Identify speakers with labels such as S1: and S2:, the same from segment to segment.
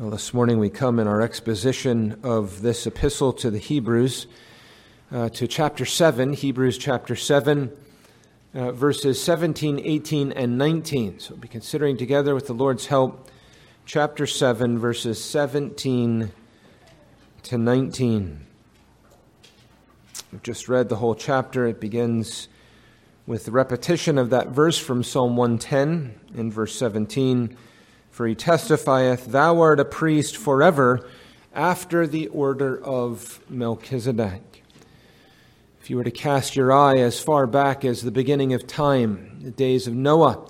S1: Well, this morning we come in our exposition of this epistle to the Hebrews uh, to chapter 7, Hebrews chapter 7, uh, verses 17, 18, and 19. So we'll be considering together with the Lord's help chapter 7, verses 17 to 19. We've just read the whole chapter. It begins with the repetition of that verse from Psalm 110 in verse 17 For he testifieth, Thou art a priest forever after the order of Melchizedek. If you were to cast your eye as far back as the beginning of time, the days of Noah,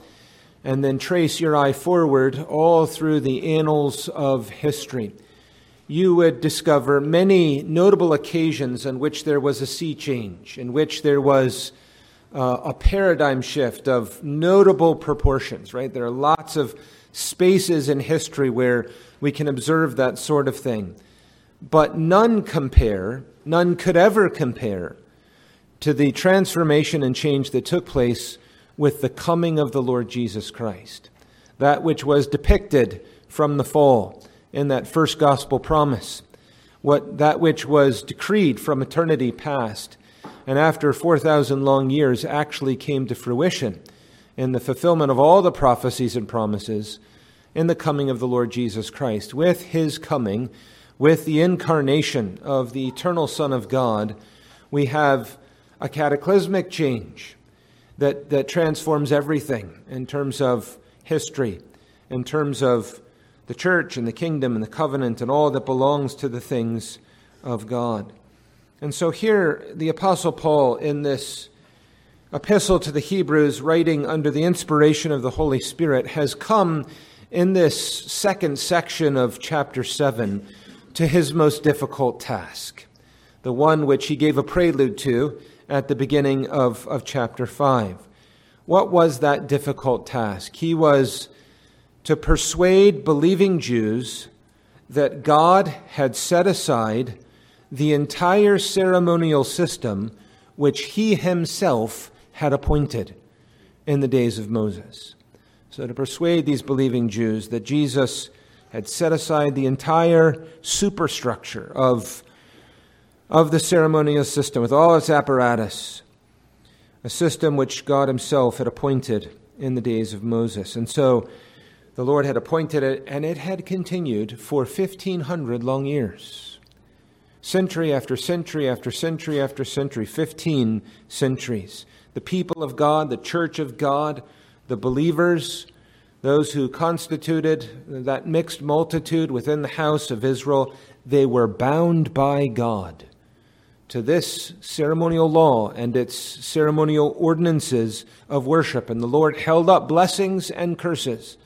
S1: and then trace your eye forward all through the annals of history, you would discover many notable occasions in which there was a sea change, in which there was uh, a paradigm shift of notable proportions, right? There are lots of spaces in history where we can observe that sort of thing. But none compare, none could ever compare to the transformation and change that took place with the coming of the Lord Jesus Christ. That which was depicted from the fall in that first gospel promise, what that which was decreed from eternity past, and after 4,000 long years actually came to fruition in the fulfillment of all the prophecies and promises in the coming of the Lord Jesus Christ. With his coming, with the incarnation of the eternal Son of God, we have a cataclysmic change that, that transforms everything in terms of history, in terms of the church and the kingdom and the covenant and all that belongs to the things of God. And so here, the Apostle Paul, in this epistle to the Hebrews, writing under the inspiration of the Holy Spirit, has come in this second section of chapter 7 to his most difficult task, the one which he gave a prelude to at the beginning of, of chapter 5. What was that difficult task? He was to persuade believing Jews that God had set aside the entire ceremonial system which he himself had appointed in the days of Moses. So, to persuade these believing Jews that Jesus had set aside the entire superstructure of, of the ceremonial system with all its apparatus, a system which God Himself had appointed in the days of Moses. And so, the Lord had appointed it, and it had continued for 1,500 long years. Century after century after century after century, 15 centuries. The people of God, the church of God, the believers, those who constituted that mixed multitude within the house of Israel, they were bound by God to this ceremonial law and its ceremonial ordinances of worship. And the Lord held up blessings and curses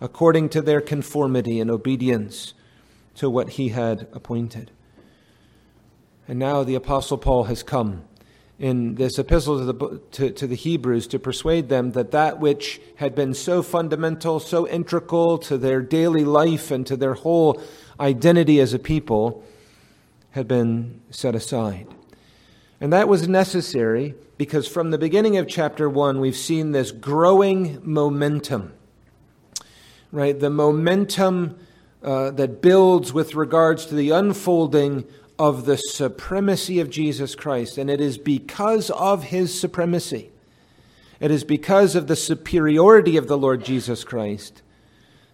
S1: according to their conformity and obedience to what he had appointed. And now the Apostle Paul has come in this epistle to the, to, to, the Hebrews to persuade them that that which had been so fundamental, so integral to their daily life and to their whole identity as a people had been set aside. And that was necessary because from the beginning of chapter 1, we've seen this growing momentum right? The momentum uh, that builds with regards to the unfolding of the supremacy of Jesus Christ. And it is because of his supremacy, it is because of the superiority of the Lord Jesus Christ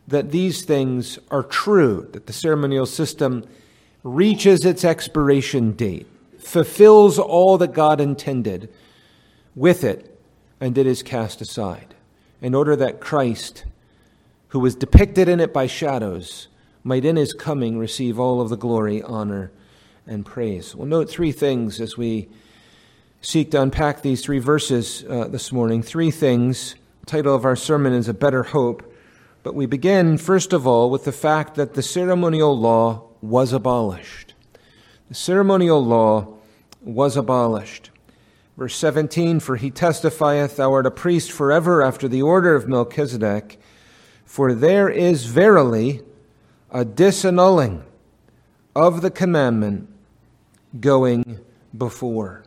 S1: that these things are true, that the ceremonial system reaches its expiration date, fulfills all that God intended with it, and it is cast aside, in order that Christ who was depicted in it by shadows, might in his coming receive all of the glory, honor, and praise. We'll note three things as we seek to unpack these three verses uh, this morning. Three things. The title of our sermon is A Better Hope. But we begin, first of all, with the fact that the ceremonial law was abolished. The ceremonial law was abolished. Verse 17 For he testifieth, Thou art a priest forever after the order of Melchizedek. For there is verily a disannulling of the commandment going before.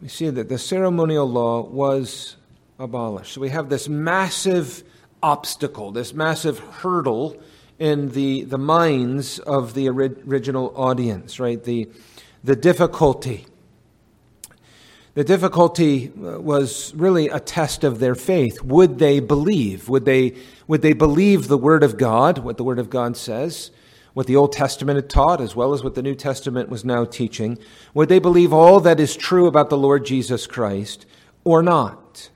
S1: We see that the ceremonial law was abolished. So we have this massive obstacle, this massive hurdle in the, the minds of the original audience, right? The, the difficulty. The difficulty uh, was really a test of their faith. Would they believe? Would they, would they believe the Word of God, what the Word of God says, what the Old Testament had taught, as well as what the New Testament was now teaching? Would they believe all that is true about the Lord Jesus Christ or not?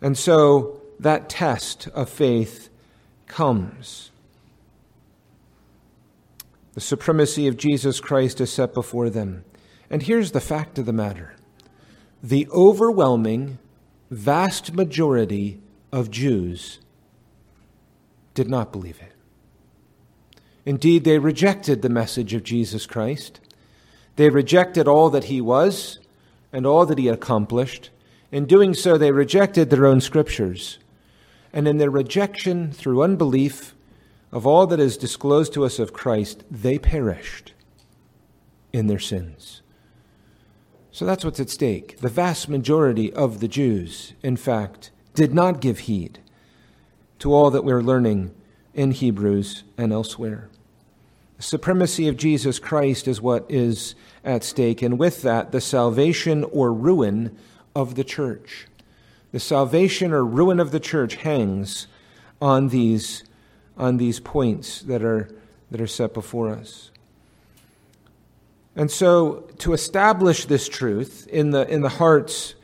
S1: And so that test of faith comes. The supremacy of Jesus Christ is set before them. And here's the fact of the matter the overwhelming, vast majority of Jews did not believe it. Indeed, they rejected the message of Jesus Christ. They rejected all that he was and all that he accomplished. In doing so, they rejected their own scriptures. And in their rejection through unbelief of all that is disclosed to us of Christ, they perished in their sins. So that's what's at stake. The vast majority of the Jews, in fact, did not give heed to all that we're learning in Hebrews and elsewhere. The supremacy of Jesus Christ is what is at stake, and with that, the salvation or ruin of the church. The salvation or ruin of the church hangs on these, on these points that are, that are set before us. And so, to establish this truth in the, in the hearts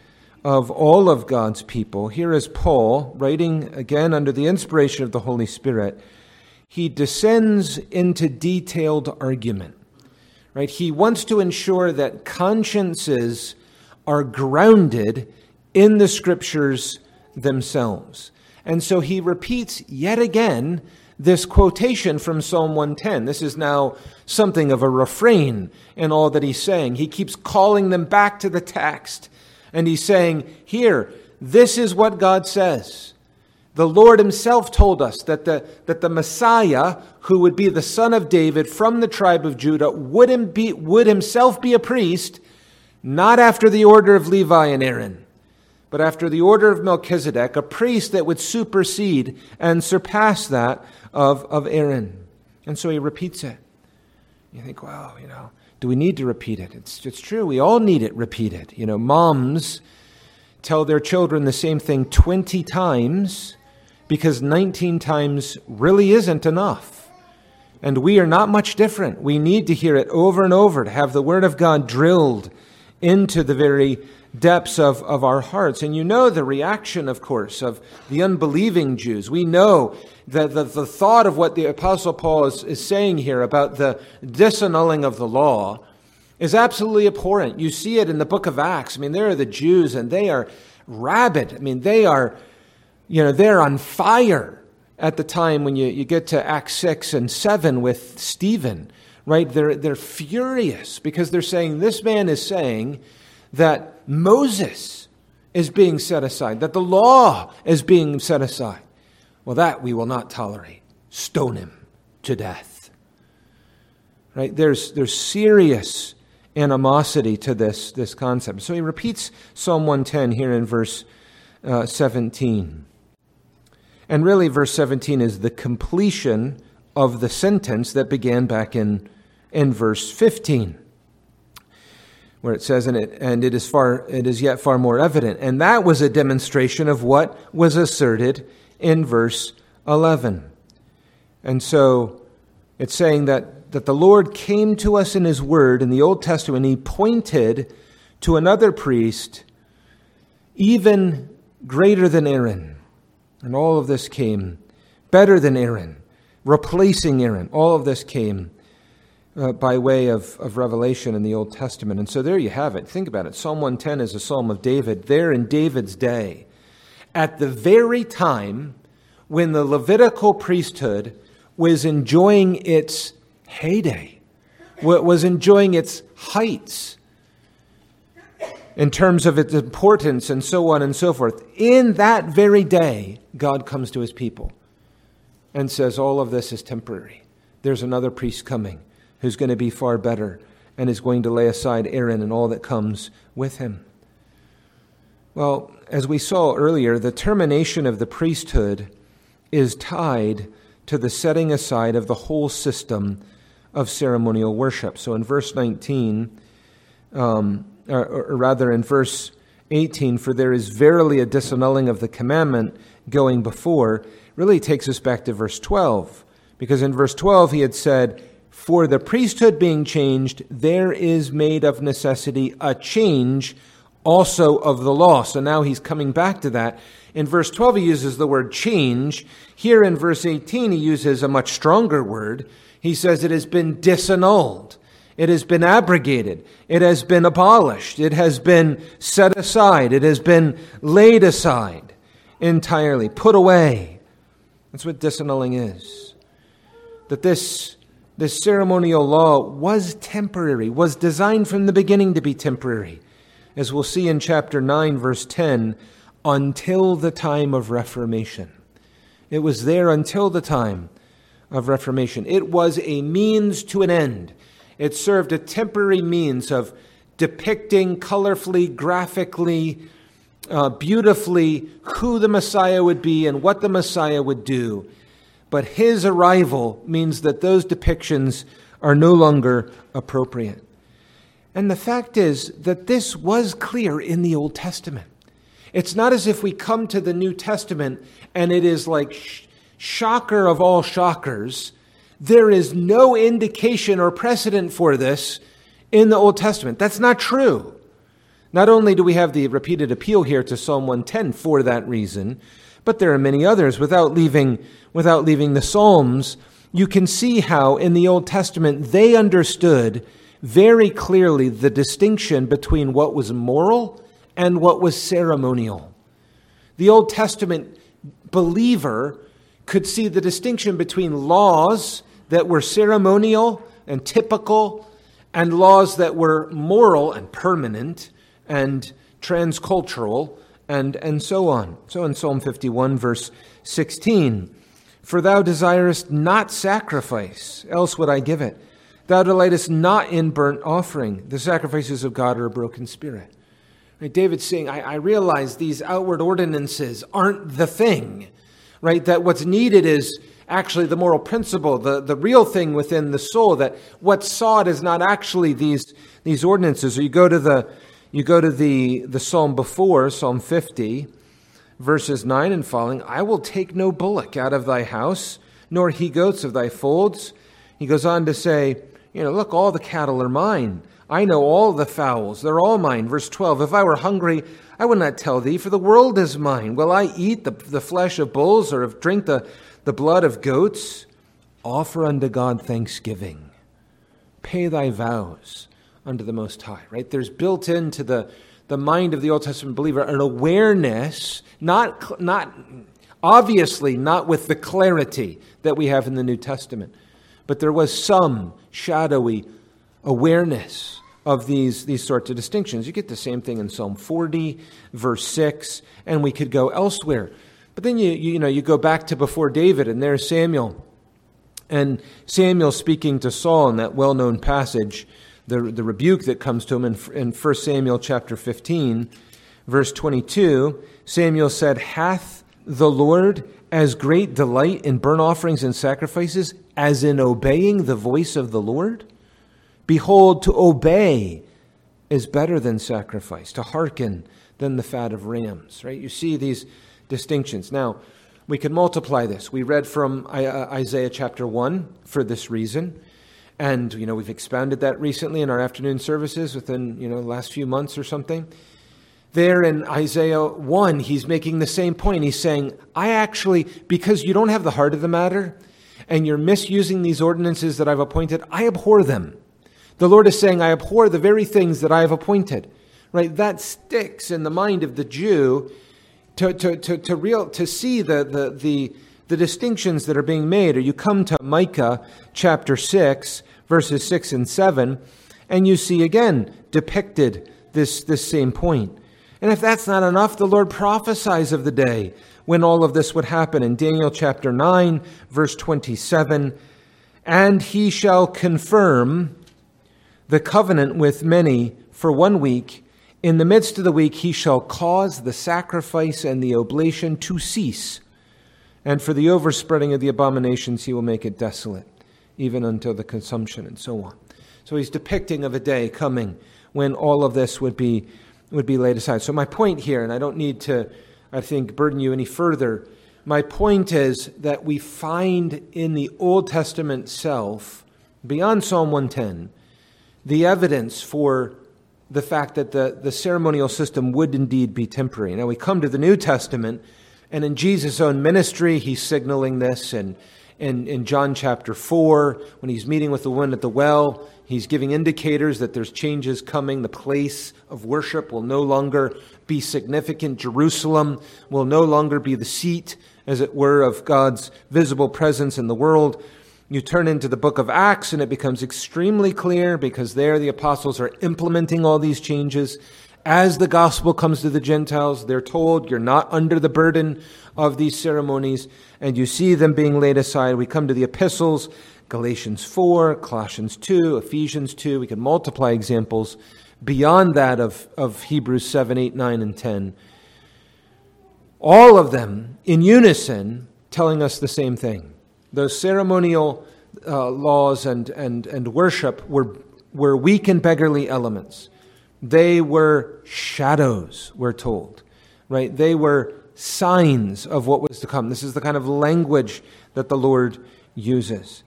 S1: of all of God's people, here is Paul writing again under the inspiration of the Holy Spirit. He descends into detailed argument. Right? He wants to ensure that consciences are grounded in the scriptures themselves. And so he repeats yet again this quotation from Psalm 110. This is now something of a refrain in all that he's saying. He keeps calling them back to the text, and he's saying, Here, this is what God says. The Lord himself told us that the, that the Messiah, who would be the son of David from the tribe of Judah, would, be, would himself be a priest, not after the order of Levi and Aaron but after the order of Melchizedek, a priest that would supersede and surpass that of, of Aaron. And so he repeats it. You think, well, you know, do we need to repeat it? It's, it's true. We all need it repeated. You know, moms tell their children the same thing 20 times because 19 times really isn't enough. And we are not much different. We need to hear it over and over to have the Word of God drilled into the very depths of, of our hearts. And you know the reaction, of course, of the unbelieving Jews. We know that the, the thought of what the Apostle Paul is, is saying here about the disannulling of the law is absolutely abhorrent. You see it in the book of Acts. I mean, there are the Jews and they are rabid. I mean, they are, you know, they're on fire at the time when you, you get to Acts 6 and 7 with Stephen, right? They're, they're furious because they're saying, this man is saying that Moses is being set aside, that the law is being set aside. Well, that we will not tolerate. Stone him to death. Right? There's, there's serious animosity to this, this concept. So he repeats Psalm 110 here in verse uh, 17. And really, verse 17 is the completion of the sentence that began back in, in verse 15 where it says, and it, and it is far, it is yet far more evident. And that was a demonstration of what was asserted in verse 11. And so it's saying that, that the Lord came to us in his word in the Old Testament. He pointed to another priest, even greater than Aaron. And all of this came better than Aaron, replacing Aaron. All of this came uh, by way of, of revelation in the Old Testament. And so there you have it. Think about it. Psalm 110 is a psalm of David, there in David's day, at the very time when the Levitical priesthood was enjoying its heyday, was enjoying its heights in terms of its importance and so on and so forth. In that very day, God comes to his people and says, All of this is temporary. There's another priest coming who's going to be far better and is going to lay aside Aaron and all that comes with him. Well, as we saw earlier, the termination of the priesthood is tied to the setting aside of the whole system of ceremonial worship. So in verse 19, um, or, or rather in verse 18, for there is verily a disannulling of the commandment going before, really takes us back to verse 12. Because in verse 12 he had said, For the priesthood being changed, there is made of necessity a change also of the law. So now he's coming back to that. In verse 12 he uses the word change. Here in verse 18 he uses a much stronger word. He says it has been disannulled. It has been abrogated. It has been abolished. It has been set aside. It has been laid aside entirely, put away. That's what disannulling is. That this, this ceremonial law was temporary, was designed from the beginning to be temporary. As we'll see in chapter 9, verse 10, until the time of Reformation. It was there until the time of Reformation. It was a means to an end. It served a temporary means of depicting colorfully, graphically, uh, beautifully who the Messiah would be and what the Messiah would do. But his arrival means that those depictions are no longer appropriate. And the fact is that this was clear in the Old Testament. It's not as if we come to the New Testament and it is like sh- shocker of all shockers there is no indication or precedent for this in the Old Testament. That's not true. Not only do we have the repeated appeal here to Psalm 110 for that reason, but there are many others. Without leaving, without leaving the Psalms, you can see how in the Old Testament they understood very clearly the distinction between what was moral and what was ceremonial. The Old Testament believer could see the distinction between laws that were ceremonial and typical, and laws that were moral and permanent and transcultural, and, and so on. So in Psalm 51, verse 16, For thou desirest not sacrifice, else would I give it. Thou delightest not in burnt offering. The sacrifices of God are a broken spirit. Right, David's saying, I, I realize these outward ordinances aren't the thing, right? That what's needed is actually the moral principle, the, the real thing within the soul, that what's sought is not actually these, these ordinances. Or you go to the you go to the, the psalm before, Psalm 50, verses 9 and following, I will take no bullock out of thy house, nor he goats of thy folds. He goes on to say, you know, look, all the cattle are mine. I know all the fowls, they're all mine. Verse 12, if I were hungry, I would not tell thee, for the world is mine. Will I eat the, the flesh of bulls or drink the, the blood of goats, offer unto God thanksgiving. Pay thy vows unto the Most High, right? There's built into the, the mind of the Old Testament believer an awareness, not, not obviously not with the clarity that we have in the New Testament, but there was some shadowy awareness of these, these sorts of distinctions. You get the same thing in Psalm 40, verse 6, and we could go elsewhere. But then you, you, know, you go back to before David, and there's Samuel. And Samuel speaking to Saul in that well known passage, the, the rebuke that comes to him in, in 1 Samuel chapter 15, verse 22, Samuel said, Hath the Lord as great delight in burnt offerings and sacrifices as in obeying the voice of the Lord? Behold, to obey is better than sacrifice, to hearken than the fat of rams. Right? You see these distinctions. Now, we can multiply this. We read from uh, Isaiah chapter 1 for this reason. And, you know, we've expounded that recently in our afternoon services within, you know, the last few months or something. There in Isaiah 1, he's making the same point. He's saying, I actually, because you don't have the heart of the matter and you're misusing these ordinances that I've appointed, I abhor them. The Lord is saying, I abhor the very things that I have appointed. Right? That sticks in the mind of the Jew to, to, to, to, real, to see the, the, the, the distinctions that are being made, or you come to Micah chapter 6, verses 6 and 7, and you see again depicted this, this same point. And if that's not enough, the Lord prophesies of the day when all of this would happen in Daniel chapter 9, verse 27. And he shall confirm the covenant with many for one week in the midst of the week, he shall cause the sacrifice and the oblation to cease, And for the overspreading of the abominations, he will make it desolate, even until the consumption, and so on. So he's depicting of a day coming when all of this would be, would be laid aside. So, my point here, and I don't need to, I think, burden you any further, my point is that we find in the Old Testament itself, beyond Psalm 110, the evidence for the fact that the, the ceremonial system would indeed be temporary. Now we come to the New Testament, and in Jesus' own ministry, he's signaling this. And in, in John chapter 4, when he's meeting with the woman at the well, he's giving indicators that there's changes coming. The place of worship will no longer be significant. Jerusalem will no longer be the seat, as it were, of God's visible presence in the world. You turn into the book of Acts and it becomes extremely clear because there the apostles are implementing all these changes. As the gospel comes to the Gentiles, they're told you're not under the burden of these ceremonies, and you see them being laid aside. We come to the epistles, Galatians 4, Colossians 2, Ephesians 2. We can multiply examples beyond that of, of Hebrews 7, 8, 9, and 10. All of them in unison telling us the same thing those ceremonial uh, laws and, and, and worship were, were weak and beggarly elements. They were shadows, we're told, right? They were signs of what was to come. This is the kind of language that the Lord uses.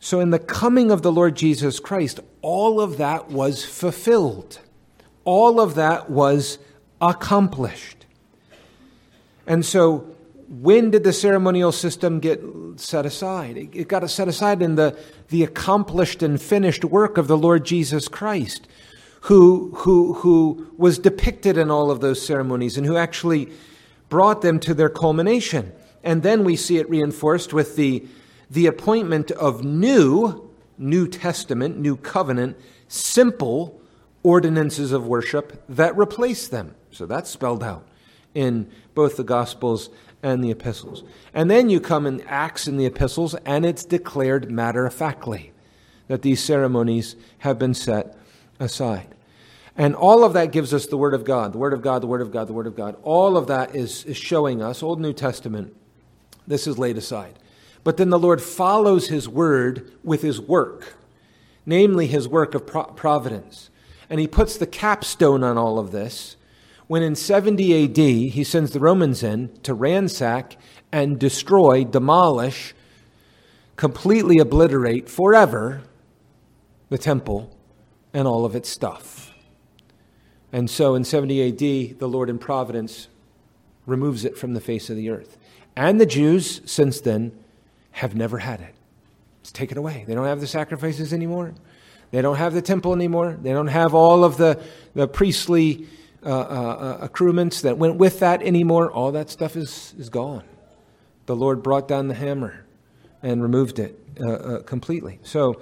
S1: So, in the coming of the Lord Jesus Christ, all of that was fulfilled, all of that was accomplished. And so, when did the ceremonial system get set aside? It got set aside in the, the accomplished and finished work of the Lord Jesus Christ, who, who, who was depicted in all of those ceremonies and who actually brought them to their culmination. And then we see it reinforced with the, the appointment of new, New Testament, New Covenant, simple ordinances of worship that replace them. So that's spelled out in both the Gospels and the epistles. And then you come in Acts and the epistles, and it's declared matter of factly that these ceremonies have been set aside. And all of that gives us the Word of God, the Word of God, the Word of God, the Word of God. All of that is, is showing us, Old New Testament, this is laid aside. But then the Lord follows His Word with His work, namely His work of providence. And He puts the capstone on all of this when in 70 AD he sends the Romans in to ransack and destroy, demolish, completely obliterate forever the temple and all of its stuff. And so in 70 AD, the Lord in providence removes it from the face of the earth. And the Jews, since then, have never had it. It's taken away. They don't have the sacrifices anymore. They don't have the temple anymore. They don't have all of the, the priestly uh, uh, uh, accruements that went with that anymore. All that stuff is, is gone. The Lord brought down the hammer and removed it uh, uh, completely. So,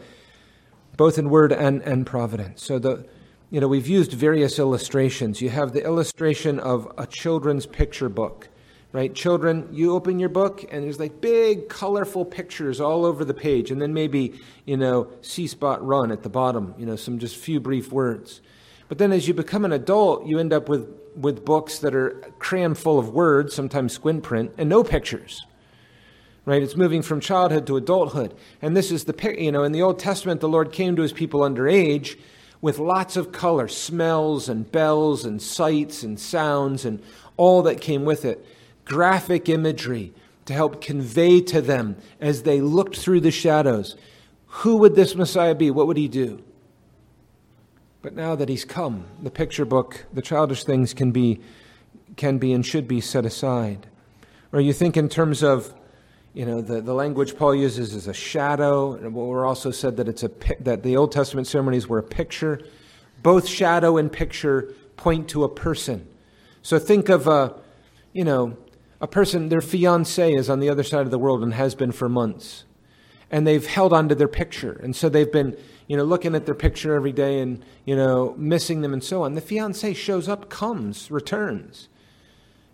S1: both in word and, and providence. So, the, you know, we've used various illustrations. You have the illustration of a children's picture book right? Children, you open your book and there's like big, colorful pictures all over the page, and then maybe, you know, See Spot run at the bottom, you know, some just few brief words. But then as you become an adult, you end up with, with books that are crammed full of words, sometimes squint print, and no pictures. Right? It's moving from childhood to adulthood. And this is the, you know, in the Old Testament, the Lord came to his people under age with lots of color, smells and bells and sights and sounds and all that came with it. Graphic imagery to help convey to them as they looked through the shadows who would this Messiah be? What would he do? But now that he's come, the picture book, the childish things can be, can be and should be set aside. Or you think in terms of, you know, the, the language Paul uses is a shadow. And we're also said that it's a that the Old Testament ceremonies were a picture. Both shadow and picture point to a person. So think of a, you know, a person, their fiance is on the other side of the world and has been for months. And they've held on to their picture. And so they've been you know, looking at their picture every day and, you know, missing them and so on. The fiance shows up, comes, returns.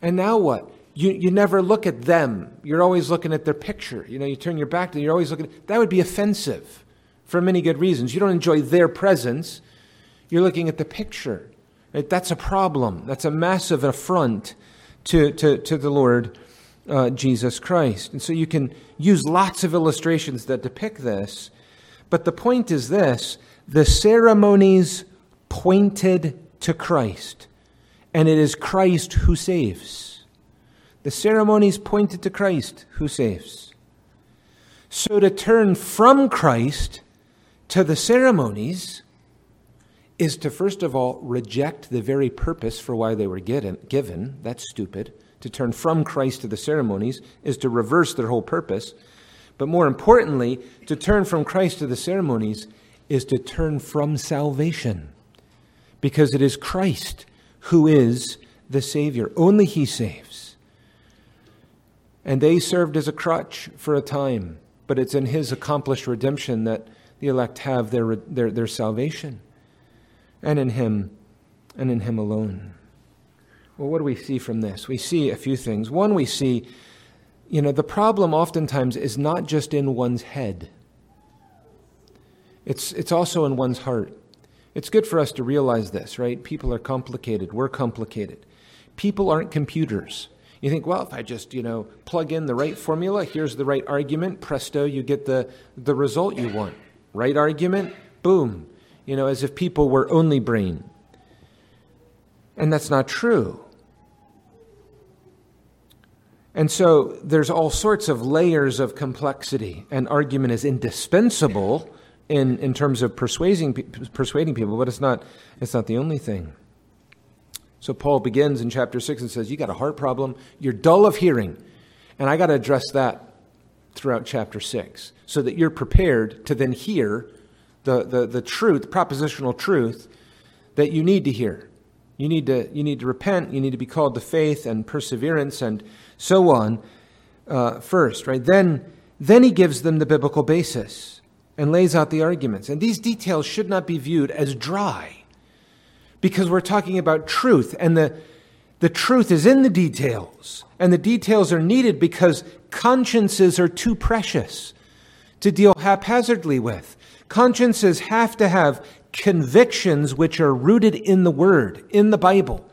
S1: And now what? You, you never look at them. You're always looking at their picture. You know, you turn your back to them, you're always looking that would be offensive for many good reasons. You don't enjoy their presence. You're looking at the picture. Right? That's a problem. That's a massive affront to, to, to the Lord uh, Jesus Christ. And so you can use lots of illustrations that depict this. But the point is this the ceremonies pointed to Christ, and it is Christ who saves. The ceremonies pointed to Christ who saves. So to turn from Christ to the ceremonies is to first of all reject the very purpose for why they were given. That's stupid. To turn from Christ to the ceremonies is to reverse their whole purpose. But more importantly, to turn from Christ to the ceremonies is to turn from salvation. Because it is Christ who is the Savior. Only He saves. And they served as a crutch for a time, but it's in His accomplished redemption that the elect have their, their, their salvation and in Him and in Him alone. Well, what do we see from this? We see a few things. One, we see, you know, the problem oftentimes is not just in one's head, it's, it's also in one's heart. It's good for us to realize this, right? People are complicated. We're complicated. People aren't computers. You think, well, if I just, you know, plug in the right formula, here's the right argument, presto, you get the, the result you want. Right argument, boom, you know, as if people were only brain. And that's not true. And so there's all sorts of layers of complexity, and argument is indispensable in, in terms of persuading, persuading people, but it's not, it's not the only thing. So Paul begins in chapter 6 and says, You got a heart problem, you're dull of hearing. And I got to address that throughout chapter 6 so that you're prepared to then hear the, the, the truth, propositional truth that you need to hear. You need to, you need to repent, you need to be called to faith and perseverance and so on uh, first, right? Then, then he gives them the biblical basis and lays out the arguments. And these details should not be viewed as dry because we're talking about truth and the, the truth is in the details. And the details are needed because consciences are too precious to deal haphazardly with. Consciences have to have convictions which are rooted in the Word, in the Bible.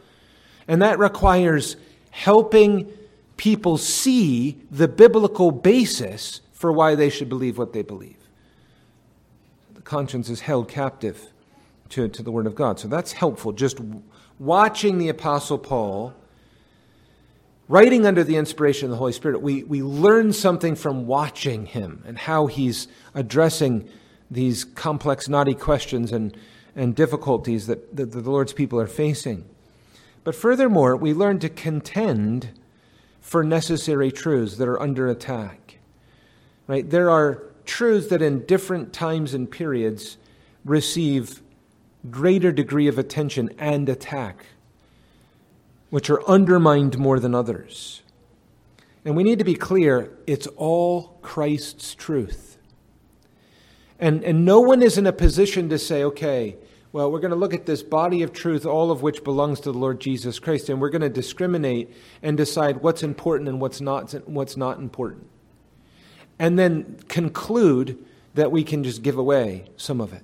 S1: And that requires helping people see the biblical basis for why they should believe what they believe. The conscience is held captive to, to the Word of God. So that's helpful. Just watching the Apostle Paul writing under the inspiration of the Holy Spirit, we, we learn something from watching him and how he's addressing these complex, knotty questions and, and difficulties that, that the Lord's people are facing. But furthermore, we learn to contend for necessary truths that are under attack. Right? There are truths that in different times and periods receive greater degree of attention and attack which are undermined more than others. And we need to be clear it's all Christ's truth. And, and no one is in a position to say, okay, well, we're going to look at this body of truth, all of which belongs to the Lord Jesus Christ, and we're going to discriminate and decide what's important and what's not, what's not important. And then conclude that we can just give away some of it.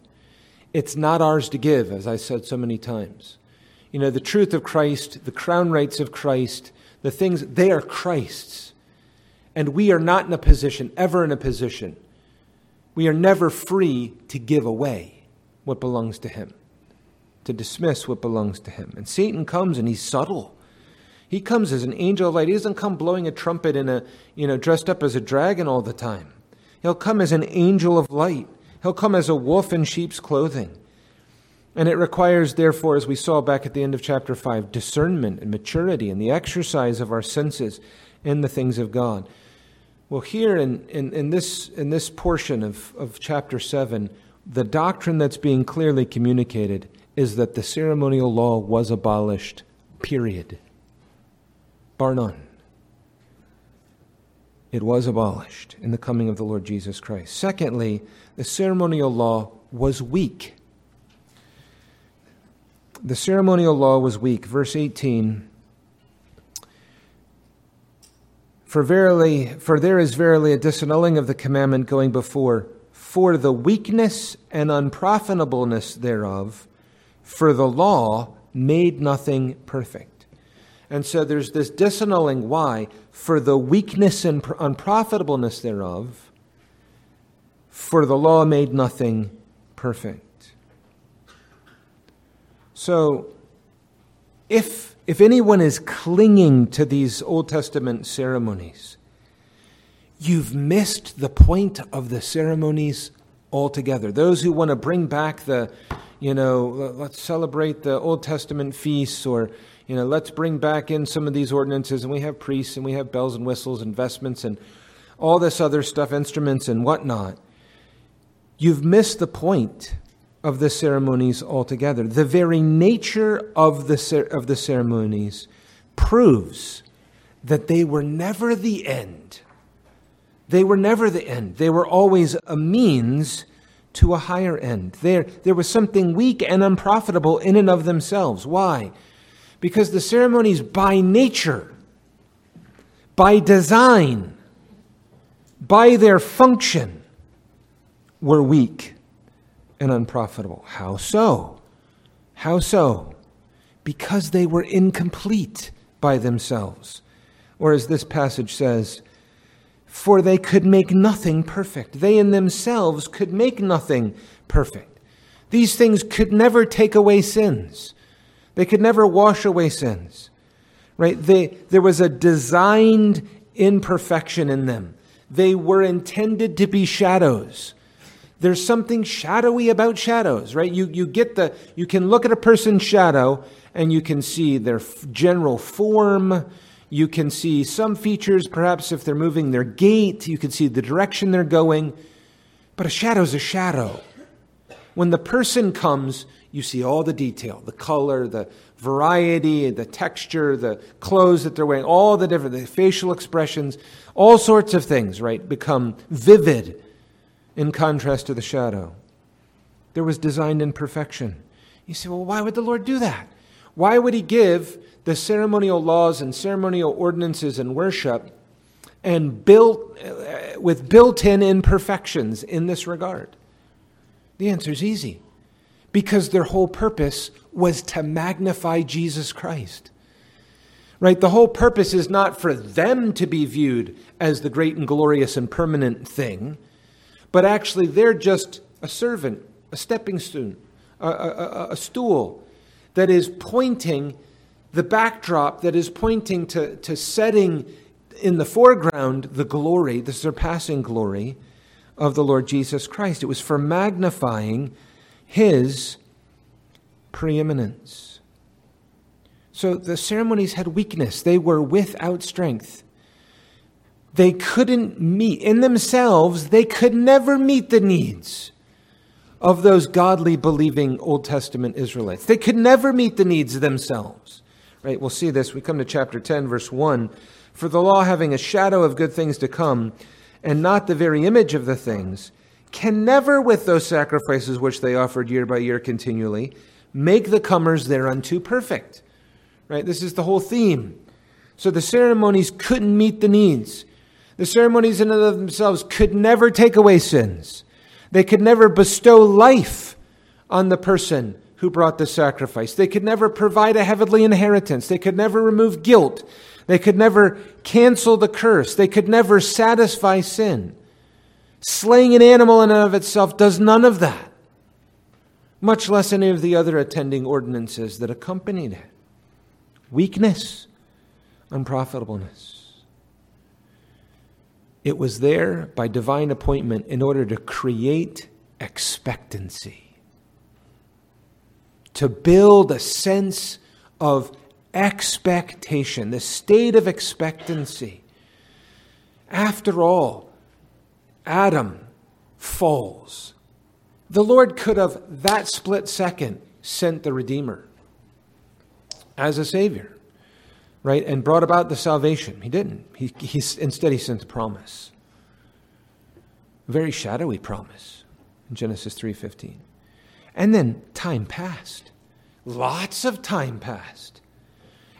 S1: It's not ours to give, as I said so many times. You know, the truth of Christ, the crown rights of Christ, the things, they are Christ's. And we are not in a position, ever in a position, we are never free to give away what belongs to Him, to dismiss what belongs to Him. And Satan comes and he's subtle. He comes as an angel of light. He doesn't come blowing a trumpet in a, you know, dressed up as a dragon all the time. He'll come as an angel of light. He'll come as a wolf in sheep's clothing. And it requires, therefore, as we saw back at the end of chapter 5, discernment and maturity and the exercise of our senses in the things of God. Well, here in, in, in, this, in this portion of, of chapter 7, the doctrine that's being clearly communicated is that the ceremonial law was abolished, period. Bar none. It was abolished in the coming of the Lord Jesus Christ. Secondly, the ceremonial law was weak the ceremonial law was weak. Verse 18 For verily, for there is verily a disannulling of the commandment going before, for the weakness and unprofitableness thereof, for the law made nothing perfect. And so there's this disannulling. Why? For the weakness and unprofitableness thereof, for the law made nothing perfect. So, if, if anyone is clinging to these Old Testament ceremonies, you've missed the point of the ceremonies altogether. Those who want to bring back the, you know, let's celebrate the Old Testament feasts or, you know, let's bring back in some of these ordinances and we have priests and we have bells and whistles and vestments and all this other stuff, instruments and whatnot. You've missed the point of the ceremonies altogether. The very nature of the, of the ceremonies proves that they were never the end. They were never the end. They were always a means to a higher end. There, there was something weak and unprofitable in and of themselves. Why? Because the ceremonies, by nature, by design, by their function, were weak and unprofitable. How so? How so? Because they were incomplete by themselves. Or as this passage says, for they could make nothing perfect. They in themselves could make nothing perfect. These things could never take away sins. They could never wash away sins. Right? They, there was a designed imperfection in them. They were intended to be shadows. There's something shadowy about shadows, right? You, you get the, you can look at a person's shadow and you can see their general form, you can see some features, perhaps if they're moving their gait, you can see the direction they're going. But a shadow is a shadow. When the person comes, you see all the detail the color, the variety, the texture, the clothes that they're wearing, all the different the facial expressions, all sorts of things, right, become vivid in contrast to the shadow. There was designed in perfection. You say, well, why would the Lord do that? Why would He give the ceremonial laws and ceremonial ordinances and worship and built uh, with built-in imperfections in this regard? The answer is easy. Because their whole purpose was to magnify Jesus Christ. Right? The whole purpose is not for them to be viewed as the great and glorious and permanent thing, but actually they're just a servant, a stepping stone, a, a, a stool that is pointing the backdrop that is pointing to, to setting in the foreground the glory, the surpassing glory of the Lord Jesus Christ. It was for magnifying his preeminence. So the ceremonies had weakness, they were without strength. They couldn't meet, in themselves, they could never meet the needs of those godly, believing Old Testament Israelites. They could never meet the needs themselves. Right? We'll see this. We come to chapter 10, verse 1. For the law, having a shadow of good things to come, and not the very image of the things, can never, with those sacrifices which they offered year by year continually, make the comers thereunto perfect. Right? This is the whole theme. So the ceremonies couldn't meet the needs. The ceremonies in and of themselves could never take away sins. They could never bestow life on the person who brought the sacrifice. They could never provide a heavenly inheritance. They could never remove guilt. They could never cancel the curse. They could never satisfy sin. Slaying an animal in and of itself does none of that, much less any of the other attending ordinances that accompanied it. Weakness, unprofitableness. It was there by divine appointment in order to create expectancy to build a sense of expectation, the state of expectancy. After all, Adam falls. The Lord could have, that split second, sent the Redeemer as a Savior, right? And brought about the salvation. He didn't. He, he, instead, he sent a promise. A very shadowy promise in Genesis 3.15. And then time passed. Lots of time passed.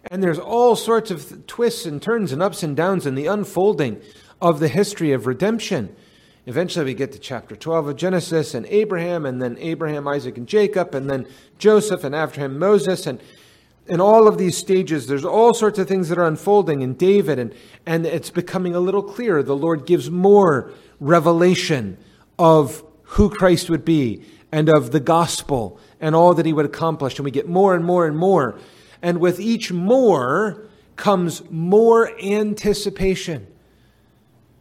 S1: And there's all sorts of twists and turns and ups and downs in the unfolding of the history of redemption. Eventually, we get to chapter 12 of Genesis and Abraham, and then Abraham, Isaac, and Jacob, and then Joseph, and after him, Moses. And in all of these stages, there's all sorts of things that are unfolding in David, and, and it's becoming a little clearer. The Lord gives more revelation of who Christ would be and of the gospel and all that he would accomplish. And we get more and more and more. And with each more comes more anticipation,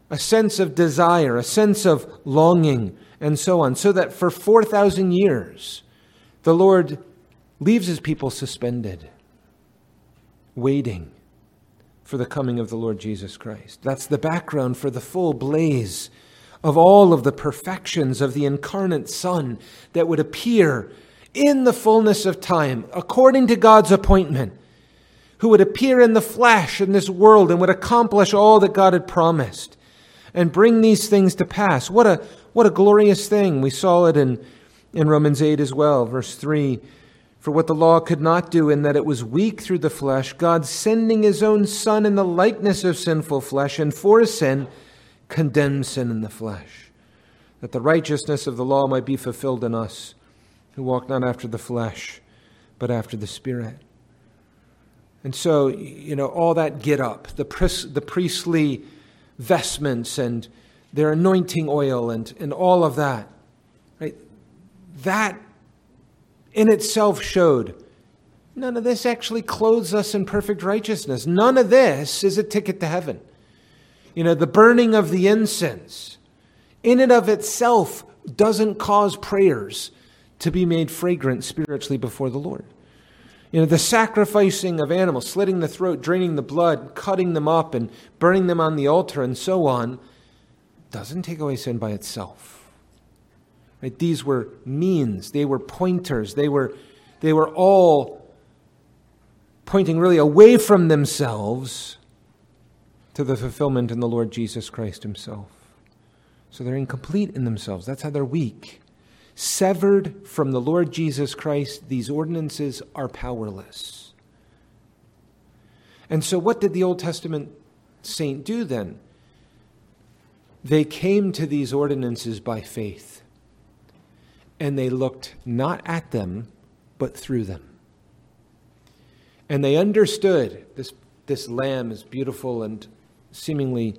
S1: a sense of desire, a sense of longing, and so on. So that for 4,000 years, the Lord leaves his people suspended, waiting for the coming of the Lord Jesus Christ. That's the background for the full blaze of all of the perfections of the incarnate Son that would appear in the fullness of time, according to God's appointment, who would appear in the flesh in this world and would accomplish all that God had promised and bring these things to pass. What a, what a glorious thing. We saw it in, in Romans 8 as well, verse 3. For what the law could not do, in that it was weak through the flesh, God sending his own Son in the likeness of sinful flesh, and for sin, condemned sin in the flesh, that the righteousness of the law might be fulfilled in us, who walk not after the flesh, but after the Spirit. And so, you know, all that get up, the, the priestly vestments and their anointing oil and, and all of that, right? That in itself showed none of this actually clothes us in perfect righteousness. None of this is a ticket to heaven. You know, the burning of the incense, in and of itself, doesn't cause prayers to be made fragrant spiritually before the Lord. You know, the sacrificing of animals, slitting the throat, draining the blood, cutting them up, and burning them on the altar, and so on, doesn't take away sin by itself. Right? These were means, they were pointers, they were, they were all pointing really away from themselves to the fulfillment in the Lord Jesus Christ Himself. So they're incomplete in themselves. That's how they're weak. Severed from the Lord Jesus Christ, these ordinances are powerless. And so, what did the Old Testament saint do then? They came to these ordinances by faith, and they looked not at them, but through them. And they understood this, this lamb is beautiful and seemingly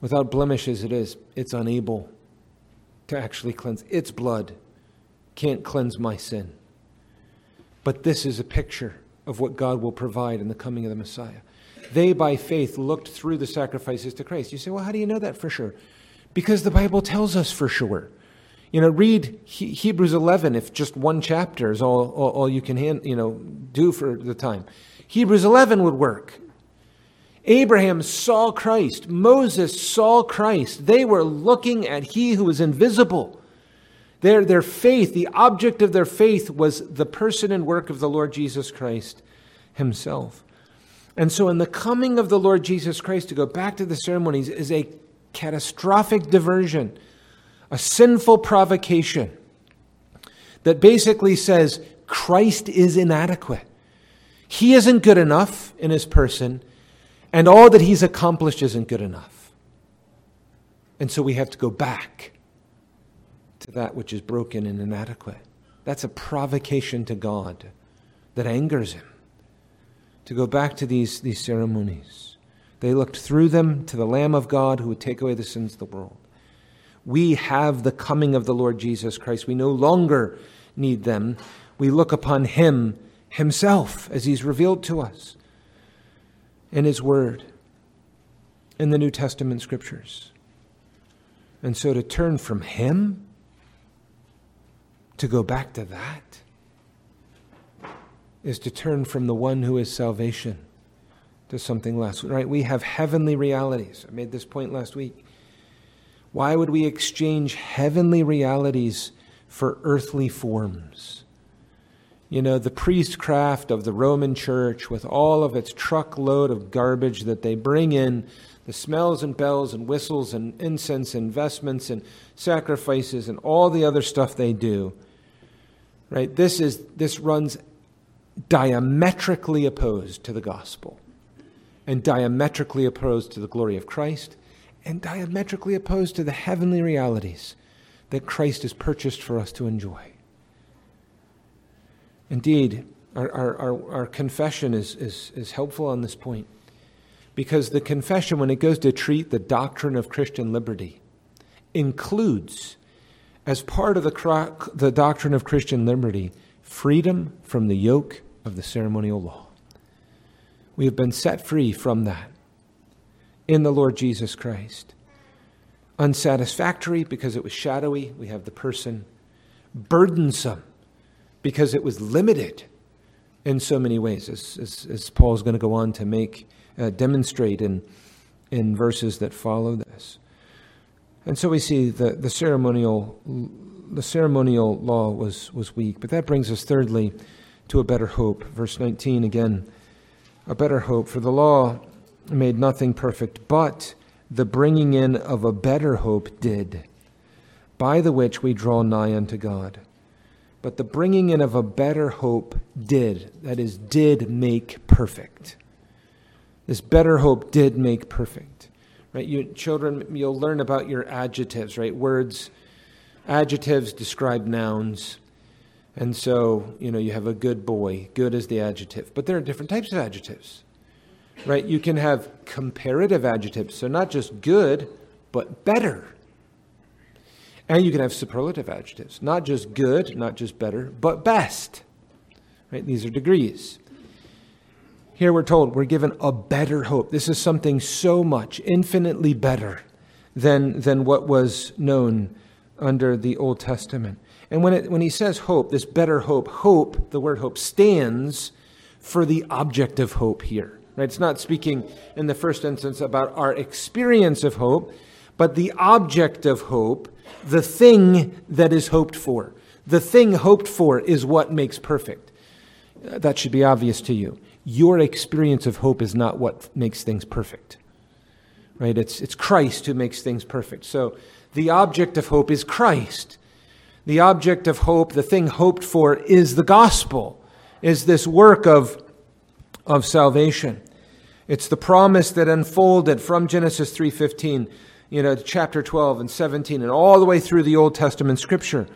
S1: without blemish as it is, it's unable to actually cleanse. Its blood can't cleanse my sin. But this is a picture of what God will provide in the coming of the Messiah. They, by faith, looked through the sacrifices to Christ. You say, well, how do you know that for sure? Because the Bible tells us for sure. You know, read he- Hebrews 11 if just one chapter is all, all, all you can hand, you know, do for the time. Hebrews 11 would work. Abraham saw Christ. Moses saw Christ. They were looking at he who was invisible. Their, their faith, the object of their faith, was the person and work of the Lord Jesus Christ himself. And so, in the coming of the Lord Jesus Christ, to go back to the ceremonies is a catastrophic diversion, a sinful provocation that basically says Christ is inadequate. He isn't good enough in his person and all that he's accomplished isn't good enough. And so we have to go back to that which is broken and inadequate. That's a provocation to God that angers him to go back to these, these ceremonies. They looked through them to the Lamb of God who would take away the sins of the world. We have the coming of the Lord Jesus Christ. We no longer need them. We look upon him himself as he's revealed to us in His Word, in the New Testament Scriptures. And so to turn from Him, to go back to that, is to turn from the one who is salvation to something less. Right? We have heavenly realities. I made this point last week. Why would we exchange heavenly realities for earthly forms? you know, the priestcraft of the Roman church with all of its truckload of garbage that they bring in, the smells and bells and whistles and incense and vestments and sacrifices and all the other stuff they do. Right? This is this runs diametrically opposed to the gospel and diametrically opposed to the glory of Christ and diametrically opposed to the heavenly realities that Christ has purchased for us to enjoy. Indeed, Our, our, our, our confession is, is, is helpful on this point because the confession, when it goes to treat the doctrine of Christian liberty, includes, as part of the, the doctrine of Christian liberty, freedom from the yoke of the ceremonial law. We have been set free from that in the Lord Jesus Christ. Unsatisfactory because it was shadowy, we have the person. Burdensome because it was limited in so many ways, as, as, as Paul is going to go on to make uh, demonstrate in, in verses that follow this. And so we see the, the ceremonial the ceremonial law was, was weak. But that brings us thirdly to a better hope. Verse 19 again, a better hope. For the law made nothing perfect, but the bringing in of a better hope did, by the which we draw nigh unto God. But the bringing in of a better hope did, that is, did make perfect. This better hope did make perfect. Right? You children, you'll learn about your adjectives, right? Words, adjectives describe nouns. And so, you know, you have a good boy. Good is the adjective. But there are different types of adjectives. Right? You can have comparative adjectives. So not just good, but better. And you can have superlative adjectives, not just good, not just better, but best. Right? These are degrees. Here we're told we're given a better hope. This is something so much, infinitely better than, than what was known under the Old Testament. And when, it, when he says hope, this better hope, hope, the word hope, stands for the object of hope here. Right? It's not speaking in the first instance about our experience of hope, but the object of hope the thing that is hoped for. The thing hoped for is what makes perfect. That should be obvious to you. Your experience of hope is not what makes things perfect. Right? It's, it's Christ who makes things perfect. So the object of hope is Christ. The object of hope, the thing hoped for, is the gospel, is this work of, of salvation. It's the promise that unfolded from Genesis 3:15 you know, chapter 12 and 17 and all the way through the Old Testament scripture.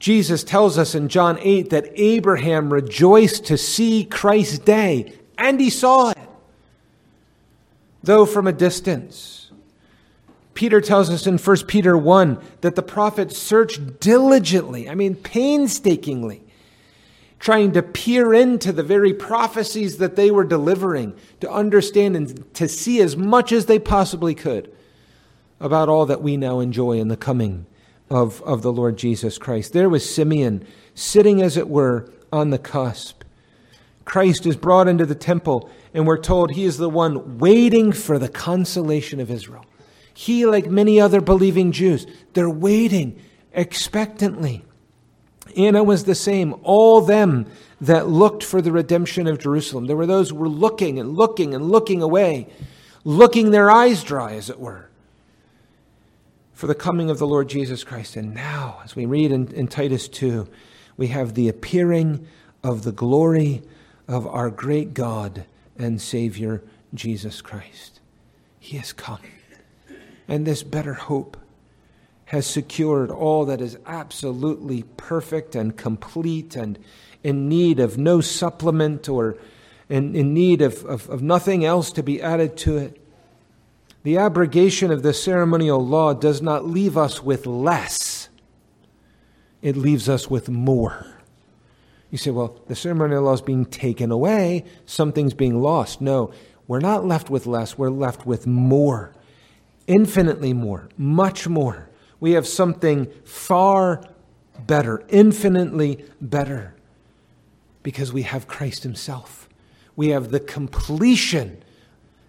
S1: Jesus tells us in John 8 that Abraham rejoiced to see Christ's day, and he saw it, though from a distance. Peter tells us in 1 Peter 1 that the prophets searched diligently, I mean, painstakingly, trying to peer into the very prophecies that they were delivering, to understand and to see as much as they possibly could about all that we now enjoy in the coming of, of the Lord Jesus Christ. There was Simeon sitting, as it were, on the cusp. Christ is brought into the temple, and we're told he is the one waiting for the consolation of Israel. He, like many other believing Jews, they're waiting expectantly. Anna was the same. All them that looked for the redemption of Jerusalem. There were those who were looking and looking and looking away, looking their eyes dry, as it were for the coming of the Lord Jesus Christ. And now, as we read in, in Titus 2, we have the appearing of the glory of our great God and Savior, Jesus Christ. He has come. And this better hope has secured all that is absolutely perfect and complete and in need of no supplement or in, in need of, of, of nothing else to be added to it. The abrogation of the ceremonial law does not leave us with less, it leaves us with more. You say, well, the ceremonial law is being taken away, something's being lost. No, we're not left with less, we're left with more. Infinitely more, much more. We have something far better, infinitely better, because we have Christ Himself. We have the completion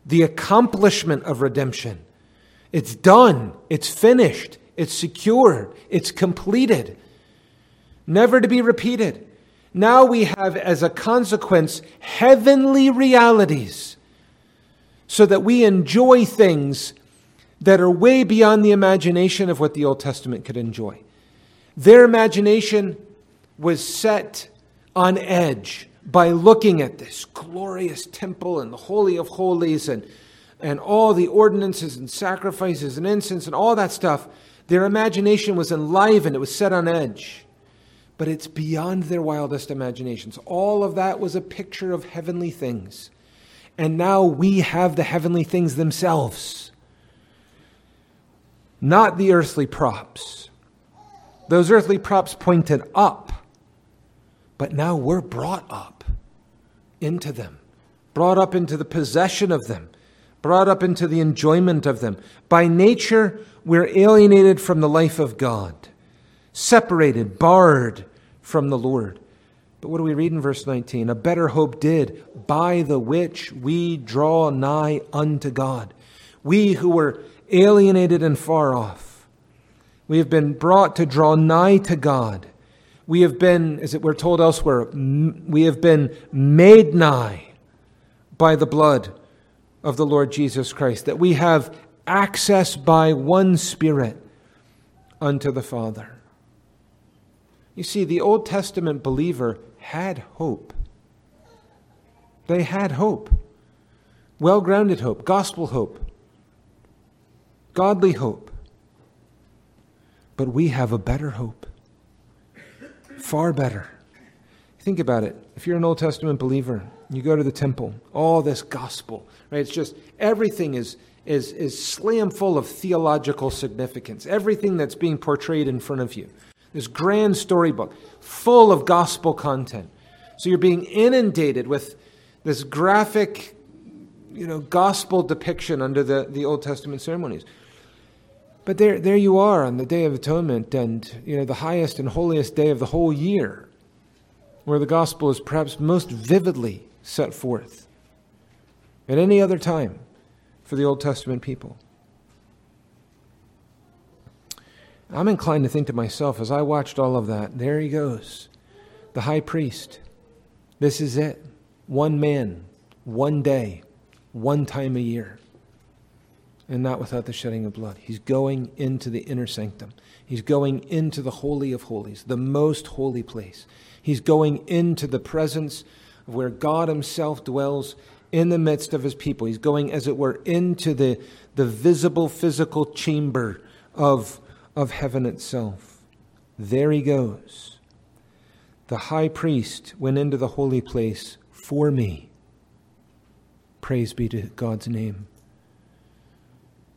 S1: the accomplishment of redemption. It's done, it's finished, it's secured, it's completed, never to be repeated. Now we have, as a consequence, heavenly realities so that we enjoy things that are way beyond the imagination of what the Old Testament could enjoy. Their imagination was set on edge by looking at this glorious temple and the Holy of Holies and, and all the ordinances and sacrifices and incense and all that stuff, their imagination was enlivened, it was set on edge. but it's beyond their wildest imaginations. All of that was a picture of heavenly things. And now we have the heavenly things themselves, not the earthly props. Those earthly props pointed up, but now we're brought up into them, brought up into the possession of them, brought up into the enjoyment of them. By nature, we're alienated from the life of God, separated, barred from the Lord. But what do we read in verse 19? A better hope did, by the which we draw nigh unto God. We who were alienated and far off. We have been brought to draw nigh to God. We have been, as it we're told elsewhere, we have been made nigh by the blood of the Lord Jesus Christ, that we have access by one Spirit unto the Father. You see, the Old Testament believer had hope. They had hope. Well grounded hope, gospel hope, godly hope. But we have a better hope. Far better. Think about it. If you're an Old Testament believer, you go to the temple, all this gospel, right? It's just everything is, is, is slam full of theological significance. Everything that's being portrayed in front of you this grand storybook full of gospel content. So you're being inundated with this graphic, you know, gospel depiction under the, the Old Testament ceremonies. But there, there you are on the Day of Atonement and, you know, the highest and holiest day of the whole year, where the gospel is perhaps most vividly set forth at any other time for the Old Testament people. I'm inclined to think to myself as I watched all of that, there he goes, the high priest. This is it. One man, one day, one time a year. And not without the shedding of blood. He's going into the inner sanctum. He's going into the Holy of Holies, the most holy place. He's going into the presence of where God Himself dwells in the midst of His people. He's going, as it were, into the, the visible physical chamber of of heaven itself. There he goes. The high priest went into the holy place for me. Praise be to God's name.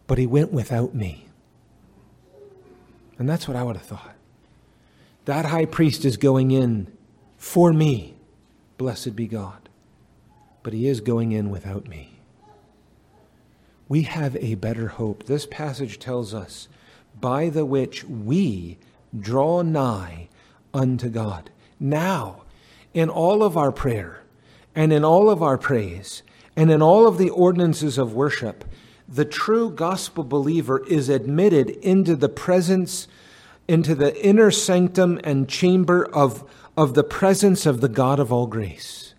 S1: But he went without me. And that's what I would have thought. That high priest is going in for me. Blessed be God. But he is going in without me. We have a better hope. This passage tells us by the which we draw nigh unto God. Now, in all of our prayer and in all of our praise and in all of the ordinances of worship, the true gospel believer is admitted into the presence, into the inner sanctum and chamber of, of the presence of the God of all grace.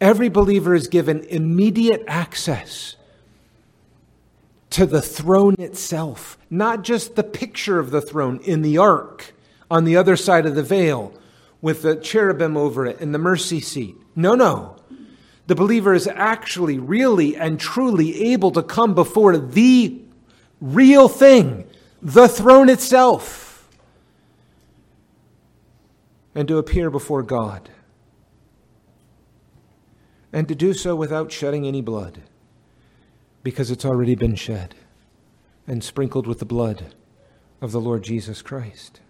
S1: Every believer is given immediate access to the throne itself, not just the picture of the throne in the ark on the other side of the veil with the cherubim over it and the mercy seat. No, no. The believer is actually, really, and truly able to come before the real thing, the throne itself, and to appear before God. And to do so without shedding any blood because it's already been shed and sprinkled with the blood of the Lord Jesus Christ.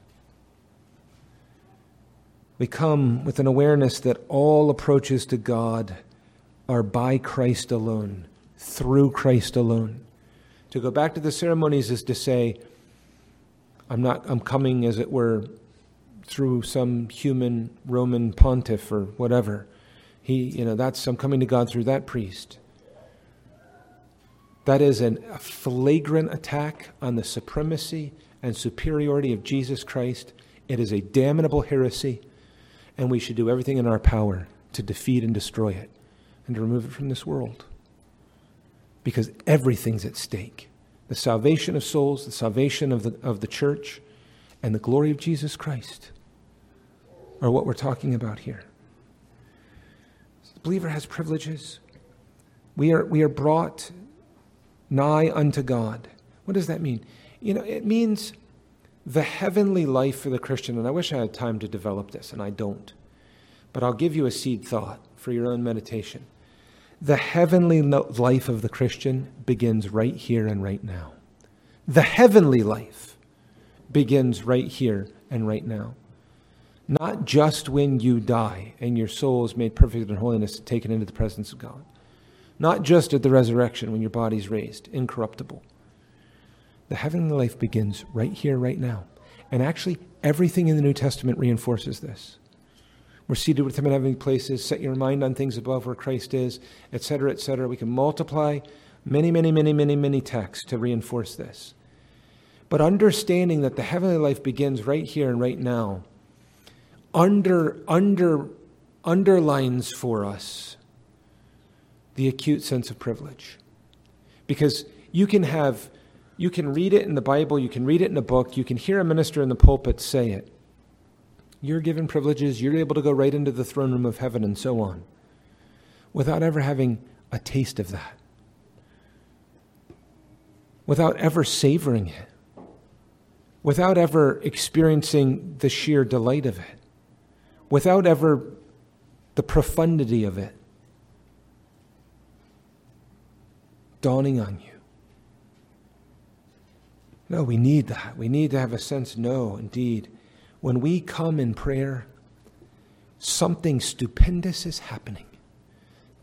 S1: We come with an awareness that all approaches to God are by Christ alone, through Christ alone. To go back to the ceremonies is to say, I'm not I'm coming as it were through some human Roman pontiff or whatever. He, you know, that's I'm coming to God through that priest. That is an, a flagrant attack on the supremacy and superiority of Jesus Christ. It is a damnable heresy, and we should do everything in our power to defeat and destroy it and to remove it from this world. Because everything's at stake the salvation of souls, the salvation of the, of the church, and the glory of Jesus Christ are what we're talking about here. The believer has privileges. We are, we are brought nigh unto God. What does that mean? You know, it means the heavenly life for the Christian, and I wish I had time to develop this, and I don't, but I'll give you a seed thought for your own meditation. The heavenly life of the Christian begins right here and right now. The heavenly life begins right here and right now. Not just when you die and your soul is made perfect in holiness, and taken into the presence of God. Not just at the resurrection when your body's raised, incorruptible. The heavenly life begins right here, right now. And actually, everything in the New Testament reinforces this. We're seated with him in heavenly places. Set your mind on things above where Christ is, etc., etc. We can multiply many, many, many, many, many texts to reinforce this. But understanding that the heavenly life begins right here and right now under, under, underlines for us the acute sense of privilege. Because you can have, you can read it in the Bible, you can read it in a book, you can hear a minister in the pulpit say it. You're given privileges, you're able to go right into the throne room of heaven and so on, without ever having a taste of that, without ever savoring it, without ever experiencing the sheer delight of it, without ever the profundity of it dawning on you. No, we need that. We need to have a sense, no, indeed. When we come in prayer, something stupendous is happening.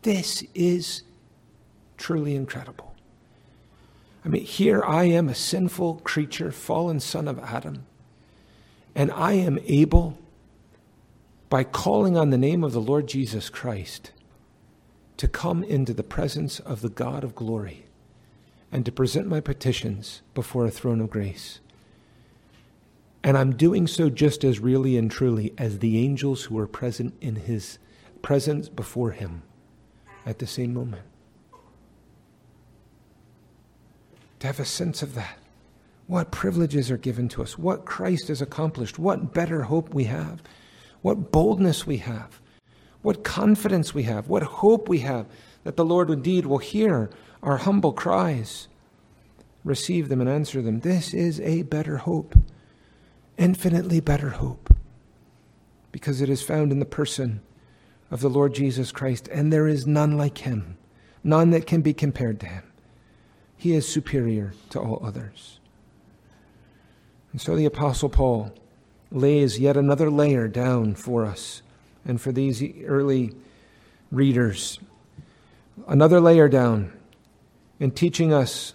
S1: This is truly incredible. I mean, here I am, a sinful creature, fallen son of Adam, and I am able, by calling on the name of the Lord Jesus Christ, to come into the presence of the God of glory and to present my petitions before a throne of grace. And I'm doing so just as really and truly as the angels who are present in his presence before him at the same moment. To have a sense of that. What privileges are given to us, what Christ has accomplished, what better hope we have, what boldness we have what confidence we have, what hope we have that the Lord indeed will hear our humble cries, receive them, and answer them. This is a better hope, infinitely better hope, because it is found in the person of the Lord Jesus Christ, and there is none like him, none that can be compared to him. He is superior to all others. And so the Apostle Paul lays yet another layer down for us and for these early readers. Another layer down in teaching us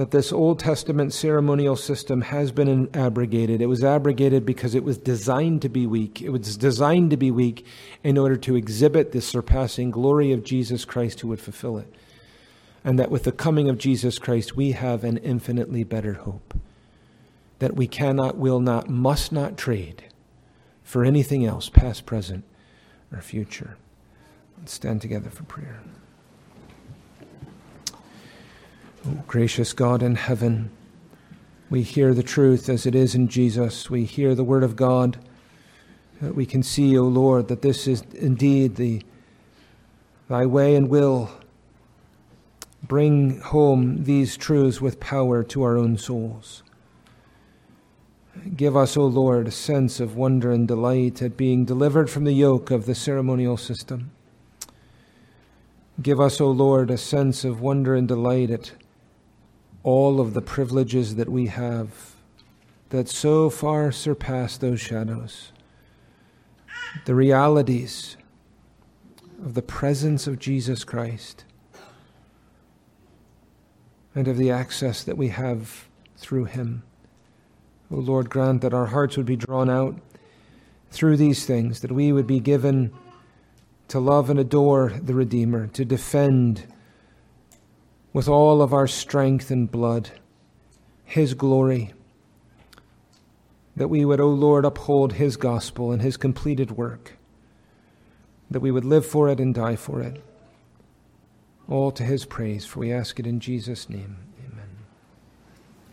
S1: that this Old Testament ceremonial system has been abrogated. It was abrogated because it was designed to be weak. It was designed to be weak in order to exhibit the surpassing glory of Jesus Christ who would fulfill it. And that with the coming of Jesus Christ, we have an infinitely better hope that we cannot, will not, must not trade for anything else, past, present, or future. Let's stand together for prayer. Oh, gracious God in heaven, we hear the truth as it is in Jesus. We hear the word of God. Uh, we can see, O oh Lord, that this is indeed the thy way and will. Bring home these truths with power to our own souls. Give us, O Lord, a sense of wonder and delight at being delivered from the yoke of the ceremonial system. Give us, O Lord, a sense of wonder and delight at all of the privileges that we have that so far surpass those shadows. The realities of the presence of Jesus Christ and of the access that we have through him. O oh Lord, grant that our hearts would be drawn out through these things, that we would be given to love and adore the Redeemer, to defend with all of our strength and blood His glory, that we would, O oh Lord, uphold His gospel and His completed work, that we would live for it and die for it. All to His praise, for we ask it in Jesus' name.